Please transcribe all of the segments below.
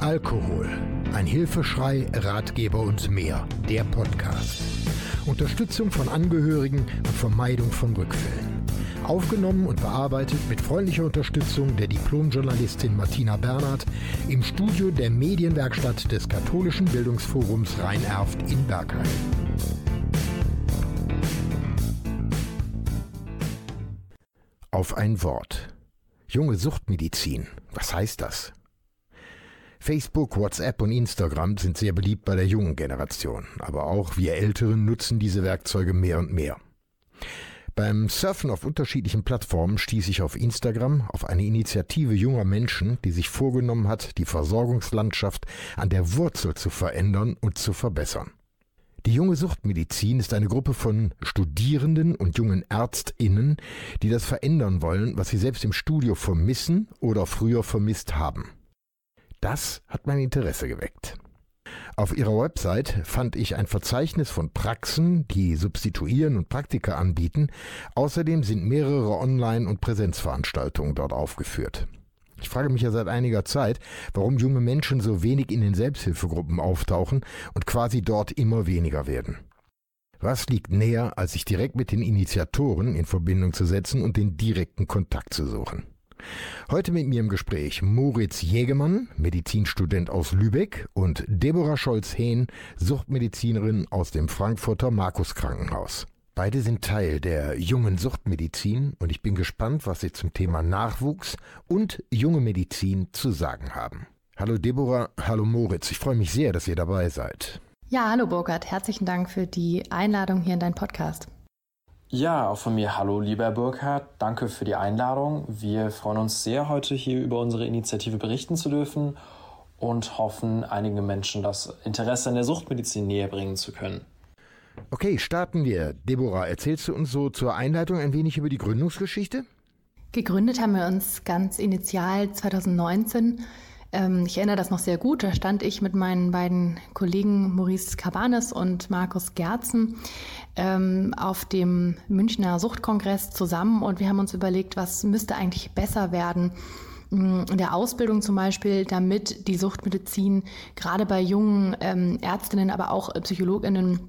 Alkohol. Ein Hilfeschrei, Ratgeber und mehr. Der Podcast. Unterstützung von Angehörigen und Vermeidung von Rückfällen. Aufgenommen und bearbeitet mit freundlicher Unterstützung der Diplomjournalistin Martina Bernhard im Studio der Medienwerkstatt des Katholischen Bildungsforums Rhein-Erft in Bergheim. Auf ein Wort. Junge Suchtmedizin. Was heißt das? Facebook, WhatsApp und Instagram sind sehr beliebt bei der jungen Generation, aber auch wir Älteren nutzen diese Werkzeuge mehr und mehr. Beim Surfen auf unterschiedlichen Plattformen stieß ich auf Instagram auf eine Initiative junger Menschen, die sich vorgenommen hat, die Versorgungslandschaft an der Wurzel zu verändern und zu verbessern. Die junge Suchtmedizin ist eine Gruppe von Studierenden und jungen Ärztinnen, die das verändern wollen, was sie selbst im Studio vermissen oder früher vermisst haben. Das hat mein Interesse geweckt. Auf ihrer Website fand ich ein Verzeichnis von Praxen, die substituieren und Praktika anbieten. Außerdem sind mehrere Online- und Präsenzveranstaltungen dort aufgeführt. Ich frage mich ja seit einiger Zeit, warum junge Menschen so wenig in den Selbsthilfegruppen auftauchen und quasi dort immer weniger werden. Was liegt näher, als sich direkt mit den Initiatoren in Verbindung zu setzen und den direkten Kontakt zu suchen? Heute mit mir im Gespräch Moritz Jägemann, Medizinstudent aus Lübeck und Deborah Scholz-Hehn, Suchtmedizinerin aus dem Frankfurter Markus Krankenhaus. Beide sind Teil der jungen Suchtmedizin und ich bin gespannt, was sie zum Thema Nachwuchs und junge Medizin zu sagen haben. Hallo Deborah, hallo Moritz, ich freue mich sehr, dass ihr dabei seid. Ja, hallo Burkhard, herzlichen Dank für die Einladung hier in deinen Podcast. Ja, auch von mir hallo, lieber Burkhard. Danke für die Einladung. Wir freuen uns sehr, heute hier über unsere Initiative berichten zu dürfen und hoffen, einigen Menschen das Interesse an der Suchtmedizin näher bringen zu können. Okay, starten wir. Deborah, erzählst du uns so zur Einleitung ein wenig über die Gründungsgeschichte? Gegründet haben wir uns ganz initial 2019 ähm, ich erinnere das noch sehr gut. Da stand ich mit meinen beiden Kollegen Maurice Cabanes und Markus Gerzen ähm, auf dem Münchner Suchtkongress zusammen und wir haben uns überlegt, was müsste eigentlich besser werden mm, in der Ausbildung zum Beispiel, damit die Suchtmedizin gerade bei jungen ähm, Ärztinnen, aber auch Psychologinnen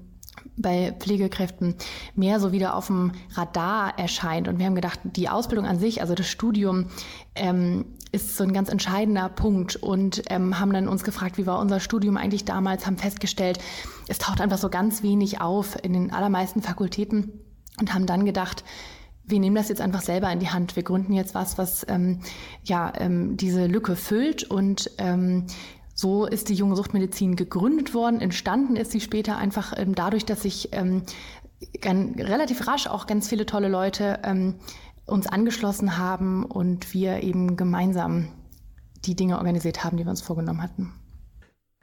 bei Pflegekräften mehr so wieder auf dem Radar erscheint. Und wir haben gedacht, die Ausbildung an sich, also das Studium, ähm, ist so ein ganz entscheidender Punkt und ähm, haben dann uns gefragt, wie war unser Studium eigentlich damals, haben festgestellt, es taucht einfach so ganz wenig auf in den allermeisten Fakultäten und haben dann gedacht, wir nehmen das jetzt einfach selber in die Hand. Wir gründen jetzt was, was ähm, ja ähm, diese Lücke füllt und ähm, so ist die junge Suchtmedizin gegründet worden. Entstanden ist sie später einfach ähm, dadurch, dass sich ähm, relativ rasch auch ganz viele tolle Leute ähm, uns angeschlossen haben und wir eben gemeinsam die Dinge organisiert haben, die wir uns vorgenommen hatten.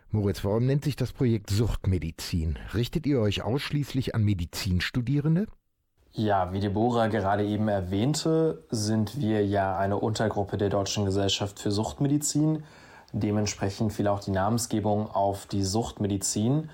Moritz, warum nennt sich das Projekt Suchtmedizin? Richtet ihr euch ausschließlich an Medizinstudierende? Ja, wie Deborah gerade eben erwähnte, sind wir ja eine Untergruppe der Deutschen Gesellschaft für Suchtmedizin. Dementsprechend fiel auch die Namensgebung auf die Suchtmedizin.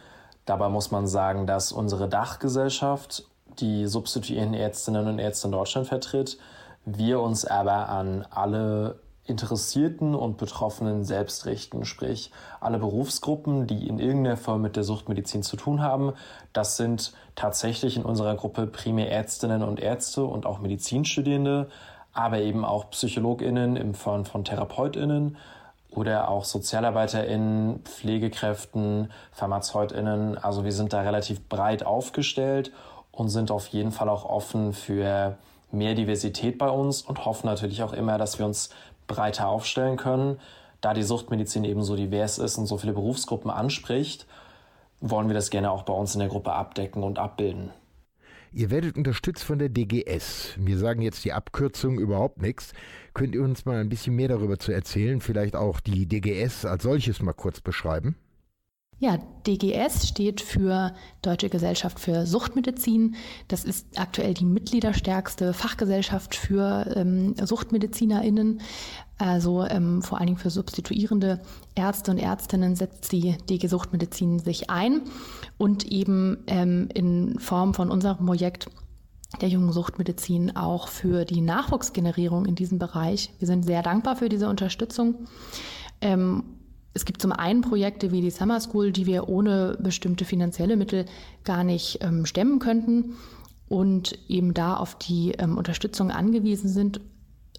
Dabei muss man sagen, dass unsere Dachgesellschaft die substituierenden Ärztinnen und Ärzte in Deutschland vertritt, wir uns aber an alle Interessierten und Betroffenen selbst richten, sprich alle Berufsgruppen, die in irgendeiner Form mit der Suchtmedizin zu tun haben. Das sind tatsächlich in unserer Gruppe primär Ärztinnen und Ärzte und auch Medizinstudierende, aber eben auch Psychologinnen im Form von Therapeutinnen oder auch SozialarbeiterInnen, Pflegekräften, PharmazeutInnen. Also wir sind da relativ breit aufgestellt und sind auf jeden Fall auch offen für mehr Diversität bei uns und hoffen natürlich auch immer, dass wir uns breiter aufstellen können. Da die Suchtmedizin eben so divers ist und so viele Berufsgruppen anspricht, wollen wir das gerne auch bei uns in der Gruppe abdecken und abbilden. Ihr werdet unterstützt von der DGS. Wir sagen jetzt die Abkürzung überhaupt nichts. Könnt ihr uns mal ein bisschen mehr darüber zu erzählen? Vielleicht auch die DGS als solches mal kurz beschreiben? Ja, DGS steht für Deutsche Gesellschaft für Suchtmedizin. Das ist aktuell die mitgliederstärkste Fachgesellschaft für ähm, SuchtmedizinerInnen. Also ähm, vor allen Dingen für substituierende Ärzte und Ärztinnen setzt die DG Suchtmedizin sich ein und eben ähm, in Form von unserem Projekt der jungen Suchtmedizin auch für die Nachwuchsgenerierung in diesem Bereich. Wir sind sehr dankbar für diese Unterstützung. Ähm, es gibt zum einen Projekte wie die Summer School, die wir ohne bestimmte finanzielle Mittel gar nicht ähm, stemmen könnten und eben da auf die ähm, Unterstützung angewiesen sind.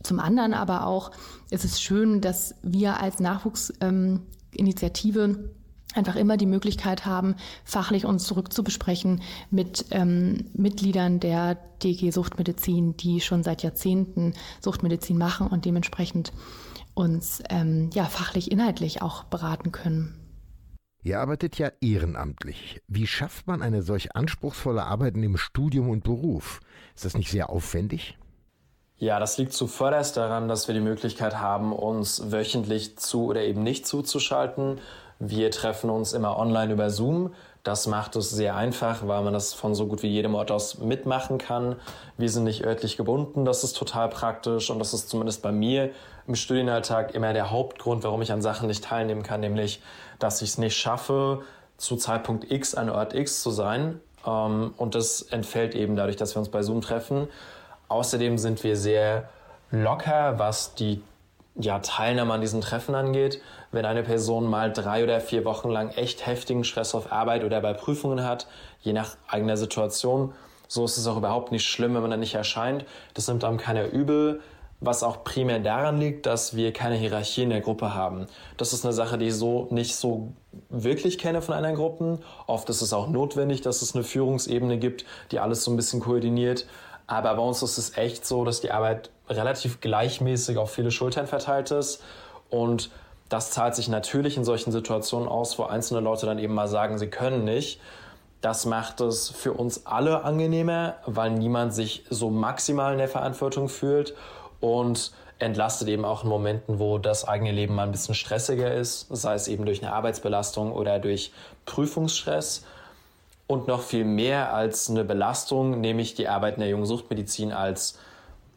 Zum anderen aber auch ist es schön, dass wir als Nachwuchsinitiative ähm, einfach immer die Möglichkeit haben, fachlich uns zurückzubesprechen mit ähm, Mitgliedern der DG Suchtmedizin, die schon seit Jahrzehnten Suchtmedizin machen und dementsprechend uns ähm, ja fachlich inhaltlich auch beraten können. Ihr arbeitet ja ehrenamtlich. Wie schafft man eine solch anspruchsvolle Arbeit neben Studium und Beruf? Ist das nicht sehr aufwendig? Ja, das liegt zuvörderst daran, dass wir die Möglichkeit haben, uns wöchentlich zu oder eben nicht zuzuschalten. Wir treffen uns immer online über Zoom. Das macht es sehr einfach, weil man das von so gut wie jedem Ort aus mitmachen kann. Wir sind nicht örtlich gebunden, das ist total praktisch und das ist zumindest bei mir im Studienalltag immer der Hauptgrund, warum ich an Sachen nicht teilnehmen kann, nämlich, dass ich es nicht schaffe, zu Zeitpunkt X an Ort X zu sein. Ähm, und das entfällt eben dadurch, dass wir uns bei Zoom treffen. Außerdem sind wir sehr locker, was die ja, Teilnahme an diesen Treffen angeht. Wenn eine Person mal drei oder vier Wochen lang echt heftigen Stress auf Arbeit oder bei Prüfungen hat, je nach eigener Situation, so ist es auch überhaupt nicht schlimm, wenn man dann nicht erscheint. Das nimmt einem keiner übel, was auch primär daran liegt, dass wir keine Hierarchie in der Gruppe haben. Das ist eine Sache, die ich so nicht so wirklich kenne von anderen Gruppen. Oft ist es auch notwendig, dass es eine Führungsebene gibt, die alles so ein bisschen koordiniert. Aber bei uns ist es echt so, dass die Arbeit relativ gleichmäßig auf viele Schultern verteilt ist. Und das zahlt sich natürlich in solchen Situationen aus, wo einzelne Leute dann eben mal sagen, sie können nicht. Das macht es für uns alle angenehmer, weil niemand sich so maximal in der Verantwortung fühlt und entlastet eben auch in Momenten, wo das eigene Leben mal ein bisschen stressiger ist, sei es eben durch eine Arbeitsbelastung oder durch Prüfungsstress. Und noch viel mehr als eine Belastung nehme ich die Arbeit in der jungen Suchtmedizin als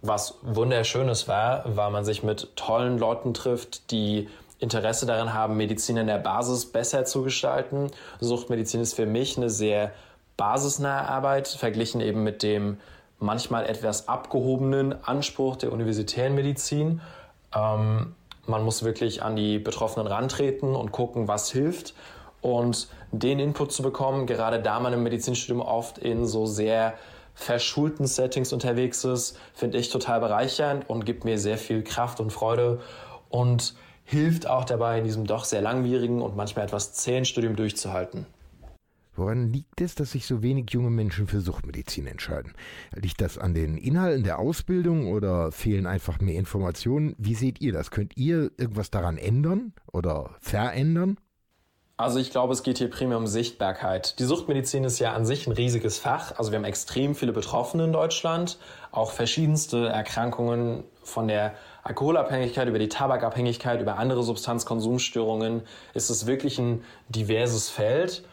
was wunderschönes war, weil man sich mit tollen Leuten trifft, die Interesse daran haben, Medizin in der Basis besser zu gestalten. Suchtmedizin ist für mich eine sehr basisnahe Arbeit, verglichen eben mit dem manchmal etwas abgehobenen Anspruch der universitären Medizin. Ähm, man muss wirklich an die Betroffenen rantreten und gucken, was hilft und den Input zu bekommen, gerade da man im Medizinstudium oft in so sehr verschulten Settings unterwegs ist, finde ich total bereichernd und gibt mir sehr viel Kraft und Freude und hilft auch dabei, in diesem doch sehr langwierigen und manchmal etwas zähen Studium durchzuhalten. Woran liegt es, dass sich so wenig junge Menschen für Suchtmedizin entscheiden? Liegt das an den Inhalten der Ausbildung oder fehlen einfach mehr Informationen? Wie seht ihr das? Könnt ihr irgendwas daran ändern oder verändern? Also ich glaube, es geht hier primär um Sichtbarkeit. Die Suchtmedizin ist ja an sich ein riesiges Fach. Also wir haben extrem viele Betroffene in Deutschland, auch verschiedenste Erkrankungen von der Alkoholabhängigkeit über die Tabakabhängigkeit, über andere Substanzkonsumstörungen. Ist es wirklich ein diverses Feld.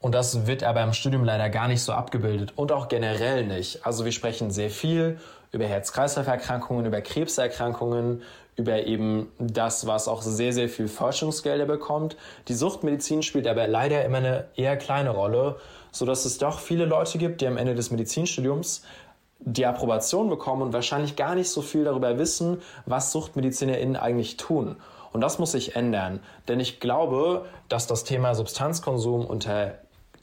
Und das wird aber im Studium leider gar nicht so abgebildet und auch generell nicht. Also wir sprechen sehr viel über Herz-Kreislauf-Erkrankungen, über Krebserkrankungen, über eben das, was auch sehr, sehr viel Forschungsgelder bekommt. Die Suchtmedizin spielt aber leider immer eine eher kleine Rolle, so dass es doch viele Leute gibt, die am Ende des Medizinstudiums die Approbation bekommen und wahrscheinlich gar nicht so viel darüber wissen, was SuchtmedizinerInnen eigentlich tun. Und das muss sich ändern, denn ich glaube, dass das Thema Substanzkonsum unter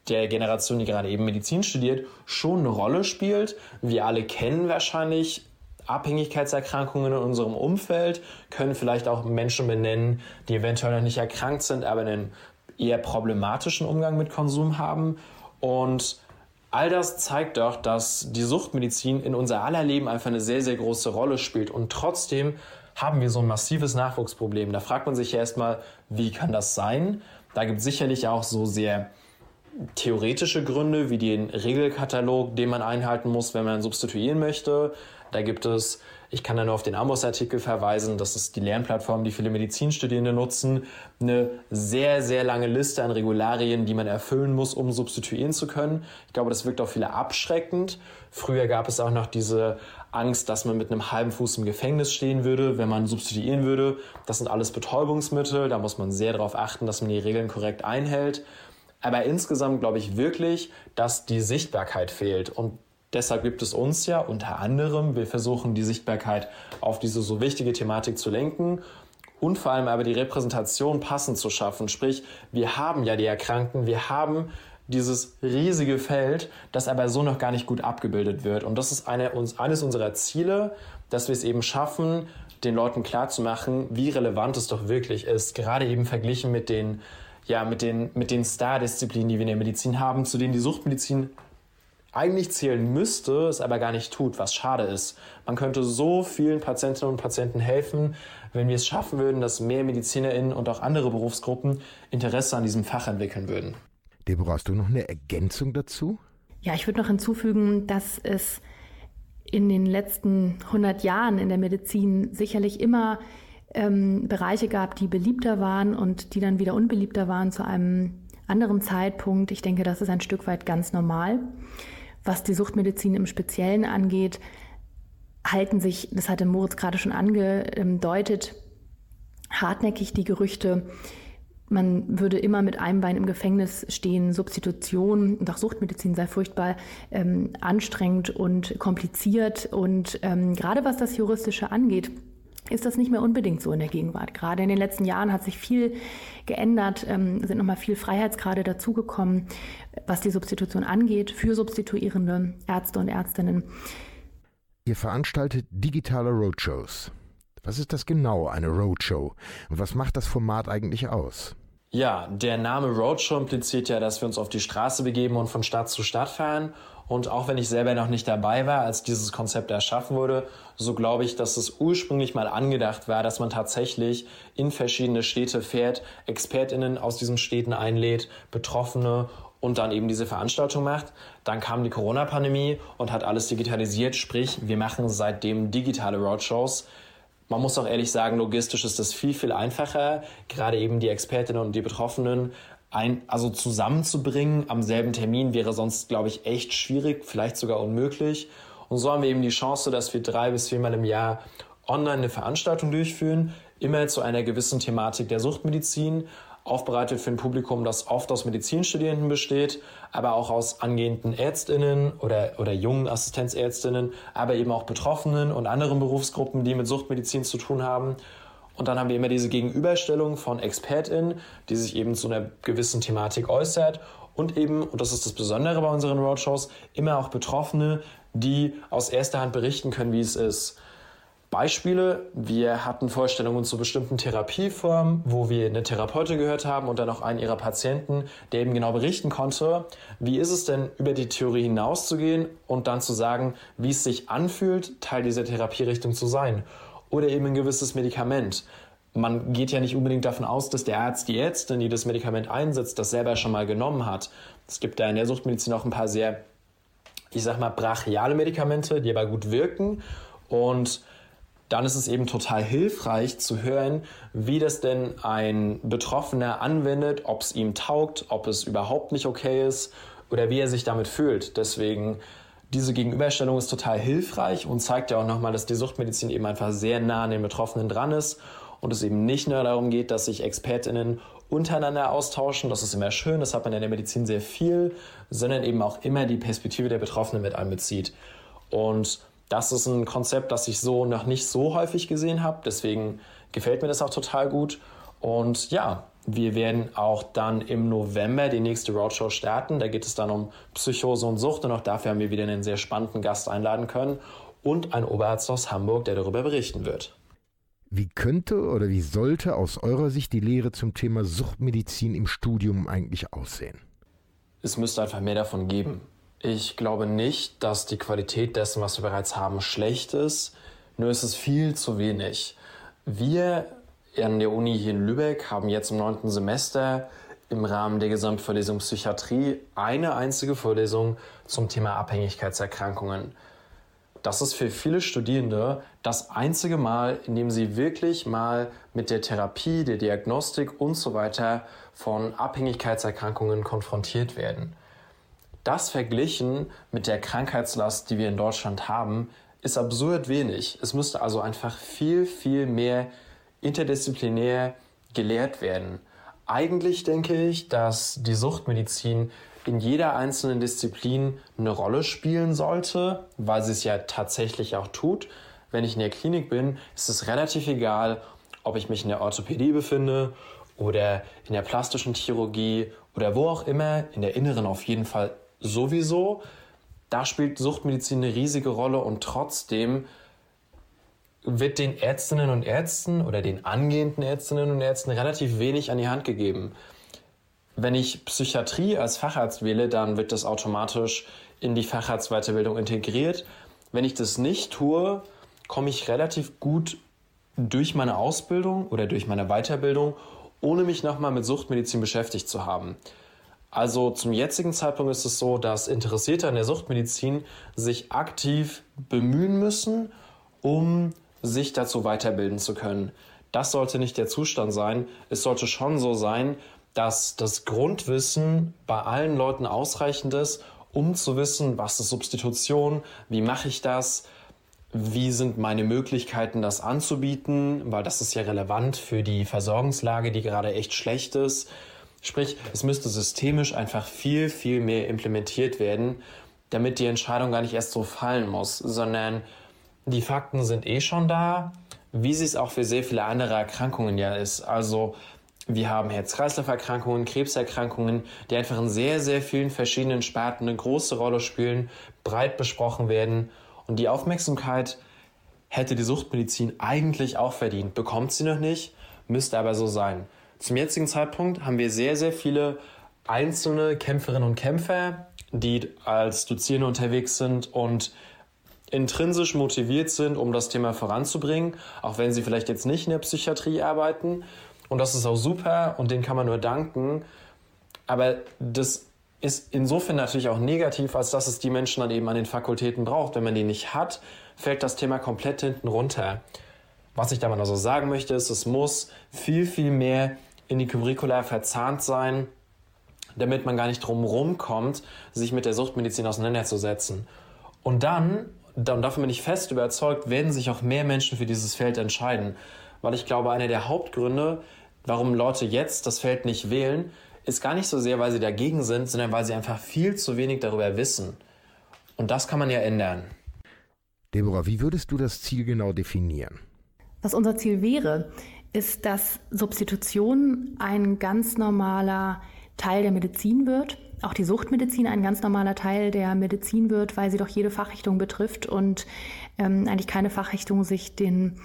der Generation, die gerade eben Medizin studiert, schon eine Rolle spielt. Wir alle kennen wahrscheinlich Abhängigkeitserkrankungen in unserem Umfeld, können vielleicht auch Menschen benennen, die eventuell noch nicht erkrankt sind, aber einen eher problematischen Umgang mit Konsum haben. Und all das zeigt doch, dass die Suchtmedizin in unser aller Leben einfach eine sehr, sehr große Rolle spielt. Und trotzdem haben wir so ein massives Nachwuchsproblem. Da fragt man sich erstmal, wie kann das sein? Da gibt es sicherlich auch so sehr theoretische Gründe, wie den Regelkatalog, den man einhalten muss, wenn man substituieren möchte. Da gibt es, ich kann da nur auf den Amos-Artikel verweisen, das ist die Lernplattform, die viele Medizinstudierende nutzen, eine sehr, sehr lange Liste an Regularien, die man erfüllen muss, um substituieren zu können. Ich glaube, das wirkt auf viele abschreckend. Früher gab es auch noch diese Angst, dass man mit einem halben Fuß im Gefängnis stehen würde, wenn man substituieren würde. Das sind alles Betäubungsmittel, da muss man sehr darauf achten, dass man die Regeln korrekt einhält. Aber insgesamt glaube ich wirklich, dass die Sichtbarkeit fehlt. Und Deshalb gibt es uns ja unter anderem, wir versuchen die Sichtbarkeit auf diese so wichtige Thematik zu lenken und vor allem aber die Repräsentation passend zu schaffen. Sprich, wir haben ja die Erkrankten, wir haben dieses riesige Feld, das aber so noch gar nicht gut abgebildet wird. Und das ist eine, eines unserer Ziele, dass wir es eben schaffen, den Leuten klarzumachen, wie relevant es doch wirklich ist, gerade eben verglichen mit den, ja, mit den, mit den Star-Disziplinen, die wir in der Medizin haben, zu denen die Suchtmedizin eigentlich zählen müsste, es aber gar nicht tut, was schade ist. Man könnte so vielen Patientinnen und Patienten helfen, wenn wir es schaffen würden, dass mehr MedizinerInnen und auch andere Berufsgruppen Interesse an diesem Fach entwickeln würden. Deborah, hast du noch eine Ergänzung dazu? Ja, ich würde noch hinzufügen, dass es in den letzten 100 Jahren in der Medizin sicherlich immer ähm, Bereiche gab, die beliebter waren und die dann wieder unbeliebter waren zu einem anderen Zeitpunkt. Ich denke, das ist ein Stück weit ganz normal. Was die Suchtmedizin im Speziellen angeht, halten sich, das hatte Moritz gerade schon angedeutet, hartnäckig die Gerüchte, man würde immer mit einem Bein im Gefängnis stehen. Substitution und auch Suchtmedizin sei furchtbar ähm, anstrengend und kompliziert. Und ähm, gerade was das Juristische angeht, ist das nicht mehr unbedingt so in der Gegenwart. Gerade in den letzten Jahren hat sich viel geändert, ähm, sind nochmal viel Freiheitsgrade dazugekommen, was die Substitution angeht, für substituierende Ärzte und Ärztinnen. Ihr veranstaltet digitale Roadshows. Was ist das genau, eine Roadshow? Und was macht das Format eigentlich aus? Ja, der Name Roadshow impliziert ja, dass wir uns auf die Straße begeben und von Stadt zu Stadt fahren. Und auch wenn ich selber noch nicht dabei war, als dieses Konzept erschaffen wurde, so glaube ich, dass es ursprünglich mal angedacht war, dass man tatsächlich in verschiedene Städte fährt, Expertinnen aus diesen Städten einlädt, Betroffene und dann eben diese Veranstaltung macht. Dann kam die Corona-Pandemie und hat alles digitalisiert, sprich, wir machen seitdem digitale Roadshows. Man muss auch ehrlich sagen, logistisch ist das viel, viel einfacher, gerade eben die Expertinnen und die Betroffenen ein, also zusammenzubringen am selben Termin wäre sonst, glaube ich, echt schwierig, vielleicht sogar unmöglich. Und so haben wir eben die Chance, dass wir drei bis viermal im Jahr online eine Veranstaltung durchführen, immer zu einer gewissen Thematik der Suchtmedizin, aufbereitet für ein Publikum, das oft aus Medizinstudierenden besteht, aber auch aus angehenden Ärztinnen oder, oder jungen Assistenzärztinnen, aber eben auch Betroffenen und anderen Berufsgruppen, die mit Suchtmedizin zu tun haben. Und dann haben wir immer diese Gegenüberstellung von ExpertInnen, die sich eben zu einer gewissen Thematik äußert und eben, und das ist das Besondere bei unseren Roadshows, immer auch Betroffene, die aus erster Hand berichten können, wie es ist. Beispiele, wir hatten Vorstellungen zu bestimmten Therapieformen, wo wir eine Therapeutin gehört haben und dann auch einen ihrer Patienten, der eben genau berichten konnte, wie ist es denn über die Theorie hinauszugehen und dann zu sagen, wie es sich anfühlt, Teil dieser Therapierichtung zu sein. Oder eben ein gewisses Medikament. Man geht ja nicht unbedingt davon aus, dass der Arzt, die Ärztin, die das Medikament einsetzt, das selber schon mal genommen hat. Es gibt da in der Suchtmedizin auch ein paar sehr, ich sag mal, brachiale Medikamente, die aber gut wirken und dann ist es eben total hilfreich zu hören, wie das denn ein Betroffener anwendet, ob es ihm taugt, ob es überhaupt nicht okay ist oder wie er sich damit fühlt. Deswegen diese Gegenüberstellung ist total hilfreich und zeigt ja auch nochmal, dass die Suchtmedizin eben einfach sehr nah an den Betroffenen dran ist und es eben nicht nur darum geht, dass sich ExpertInnen untereinander austauschen, das ist immer schön, das hat man in der Medizin sehr viel, sondern eben auch immer die Perspektive der Betroffenen mit einbezieht. Und das ist ein Konzept, das ich so noch nicht so häufig gesehen habe. Deswegen gefällt mir das auch total gut. Und ja, wir werden auch dann im November die nächste Roadshow starten. Da geht es dann um Psychose und Sucht. Und auch dafür haben wir wieder einen sehr spannenden Gast einladen können und einen Oberarzt aus Hamburg, der darüber berichten wird. Wie könnte oder wie sollte aus eurer Sicht die Lehre zum Thema Suchtmedizin im Studium eigentlich aussehen? Es müsste einfach mehr davon geben. Ich glaube nicht, dass die Qualität dessen, was wir bereits haben, schlecht ist. Nur ist es viel zu wenig. Wir an der Uni hier in Lübeck haben jetzt im neunten Semester im Rahmen der Gesamtvorlesung Psychiatrie eine einzige Vorlesung zum Thema Abhängigkeitserkrankungen. Das ist für viele Studierende das einzige Mal, in dem sie wirklich mal mit der Therapie, der Diagnostik und so weiter von Abhängigkeitserkrankungen konfrontiert werden. Das verglichen mit der Krankheitslast, die wir in Deutschland haben, ist absurd wenig. Es müsste also einfach viel, viel mehr interdisziplinär gelehrt werden. Eigentlich denke ich, dass die Suchtmedizin in jeder einzelnen Disziplin eine Rolle spielen sollte, weil sie es ja tatsächlich auch tut. Wenn ich in der Klinik bin, ist es relativ egal, ob ich mich in der Orthopädie befinde oder in der plastischen Chirurgie oder wo auch immer, in der inneren auf jeden Fall sowieso. Da spielt Suchtmedizin eine riesige Rolle und trotzdem wird den Ärztinnen und Ärzten oder den angehenden Ärztinnen und Ärzten relativ wenig an die Hand gegeben. Wenn ich Psychiatrie als Facharzt wähle, dann wird das automatisch in die Facharztweiterbildung integriert. Wenn ich das nicht tue, komme ich relativ gut durch meine Ausbildung oder durch meine Weiterbildung, ohne mich nochmal mit Suchtmedizin beschäftigt zu haben. Also zum jetzigen Zeitpunkt ist es so, dass Interessierte an der Suchtmedizin sich aktiv bemühen müssen, um sich dazu weiterbilden zu können. Das sollte nicht der Zustand sein. Es sollte schon so sein, dass das Grundwissen bei allen Leuten ausreichend ist, um zu wissen, was ist Substitution, wie mache ich das, wie sind meine Möglichkeiten, das anzubieten, weil das ist ja relevant für die Versorgungslage, die gerade echt schlecht ist. Sprich, es müsste systemisch einfach viel, viel mehr implementiert werden, damit die Entscheidung gar nicht erst so fallen muss, sondern die Fakten sind eh schon da, wie sie es auch für sehr viele andere Erkrankungen ja ist. Also wir haben Herz-Kreislauf-Erkrankungen, Krebserkrankungen, die einfach in sehr, sehr vielen verschiedenen Sparten eine große Rolle spielen, breit besprochen werden. Und die Aufmerksamkeit hätte die Suchtmedizin eigentlich auch verdient. Bekommt sie noch nicht, müsste aber so sein. Zum jetzigen Zeitpunkt haben wir sehr, sehr viele einzelne Kämpferinnen und Kämpfer, die als Dozierende unterwegs sind und intrinsisch motiviert sind, um das Thema voranzubringen, auch wenn sie vielleicht jetzt nicht in der Psychiatrie arbeiten. Und das ist auch super und denen kann man nur danken. Aber das ist insofern natürlich auch negativ, als dass es die Menschen dann eben an den Fakultäten braucht. Wenn man die nicht hat, fällt das Thema komplett hinten runter. Was ich damit also sagen möchte, ist, es muss viel, viel mehr in die Curricula verzahnt sein, damit man gar nicht drum kommt, sich mit der Suchtmedizin auseinanderzusetzen. Und dann, und davon bin ich fest überzeugt, werden sich auch mehr Menschen für dieses Feld entscheiden. Weil ich glaube, einer der Hauptgründe, warum Leute jetzt das Feld nicht wählen, ist gar nicht so sehr, weil sie dagegen sind, sondern weil sie einfach viel zu wenig darüber wissen. Und das kann man ja ändern. Deborah, wie würdest du das Ziel genau definieren? Was unser Ziel wäre, ist, dass Substitution ein ganz normaler Teil der Medizin wird, auch die Suchtmedizin ein ganz normaler Teil der Medizin wird, weil sie doch jede Fachrichtung betrifft und ähm, eigentlich keine Fachrichtung sich den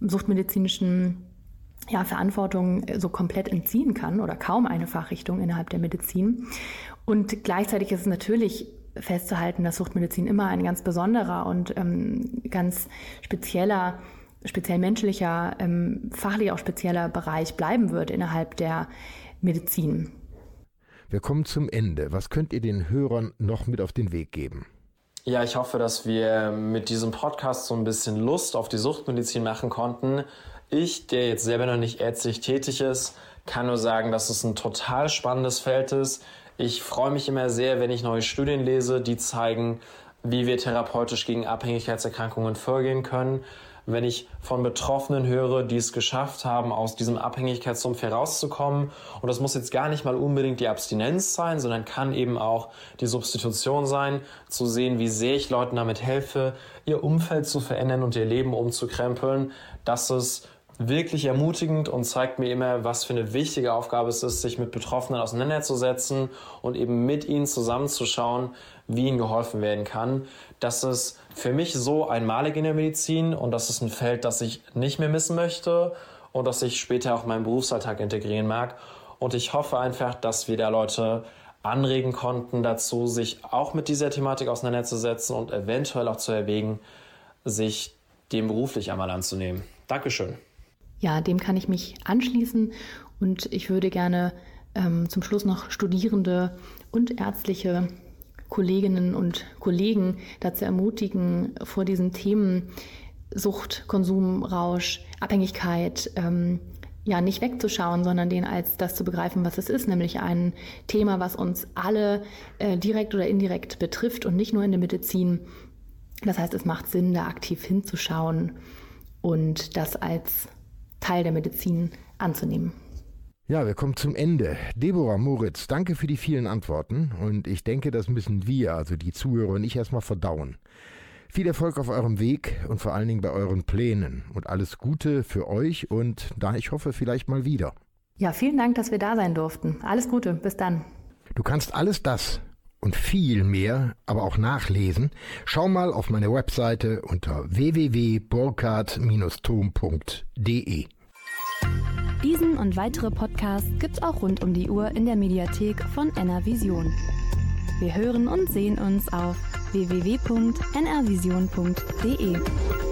suchtmedizinischen ja, Verantwortung so komplett entziehen kann oder kaum eine Fachrichtung innerhalb der Medizin. Und gleichzeitig ist es natürlich festzuhalten, dass Suchtmedizin immer ein ganz besonderer und ähm, ganz spezieller, speziell menschlicher, ähm, fachlich auch spezieller Bereich bleiben wird innerhalb der Medizin. Wir kommen zum Ende. Was könnt ihr den Hörern noch mit auf den Weg geben? Ja, ich hoffe, dass wir mit diesem Podcast so ein bisschen Lust auf die Suchtmedizin machen konnten. Ich, der jetzt selber noch nicht ärztlich tätig ist, kann nur sagen, dass es ein total spannendes Feld ist. Ich freue mich immer sehr, wenn ich neue Studien lese, die zeigen, wie wir therapeutisch gegen Abhängigkeitserkrankungen vorgehen können wenn ich von Betroffenen höre, die es geschafft haben, aus diesem Abhängigkeitssumpf herauszukommen. Und das muss jetzt gar nicht mal unbedingt die Abstinenz sein, sondern kann eben auch die Substitution sein, zu sehen, wie sehr ich Leuten damit helfe, ihr Umfeld zu verändern und ihr Leben umzukrempeln. Das ist wirklich ermutigend und zeigt mir immer, was für eine wichtige Aufgabe es ist, sich mit Betroffenen auseinanderzusetzen und eben mit ihnen zusammenzuschauen, wie ihnen geholfen werden kann. Das ist für mich so einmalig in der Medizin und das ist ein Feld, das ich nicht mehr missen möchte und das ich später auch in meinen Berufsalltag integrieren mag. Und ich hoffe einfach, dass wir da Leute anregen konnten dazu, sich auch mit dieser Thematik auseinanderzusetzen und eventuell auch zu erwägen, sich dem beruflich einmal anzunehmen. Dankeschön. Ja, dem kann ich mich anschließen und ich würde gerne ähm, zum Schluss noch Studierende und ärztliche Kolleginnen und Kollegen dazu ermutigen, vor diesen Themen Sucht, Konsum, Rausch, Abhängigkeit, ähm, ja, nicht wegzuschauen, sondern den als das zu begreifen, was es ist, nämlich ein Thema, was uns alle äh, direkt oder indirekt betrifft und nicht nur in der Medizin. Das heißt, es macht Sinn, da aktiv hinzuschauen und das als Teil der Medizin anzunehmen. Ja, wir kommen zum Ende. Deborah Moritz, danke für die vielen Antworten und ich denke, das müssen wir, also die Zuhörer und ich erstmal verdauen. Viel Erfolg auf eurem Weg und vor allen Dingen bei euren Plänen und alles Gute für euch und da ich hoffe vielleicht mal wieder. Ja, vielen Dank, dass wir da sein durften. Alles Gute, bis dann. Du kannst alles das und viel mehr, aber auch nachlesen. Schau mal auf meine Webseite unter www.burkhardt-tom.de. Diesen und weitere Podcasts gibt's auch rund um die Uhr in der Mediathek von NRVision. Wir hören und sehen uns auf www.nrvision.de.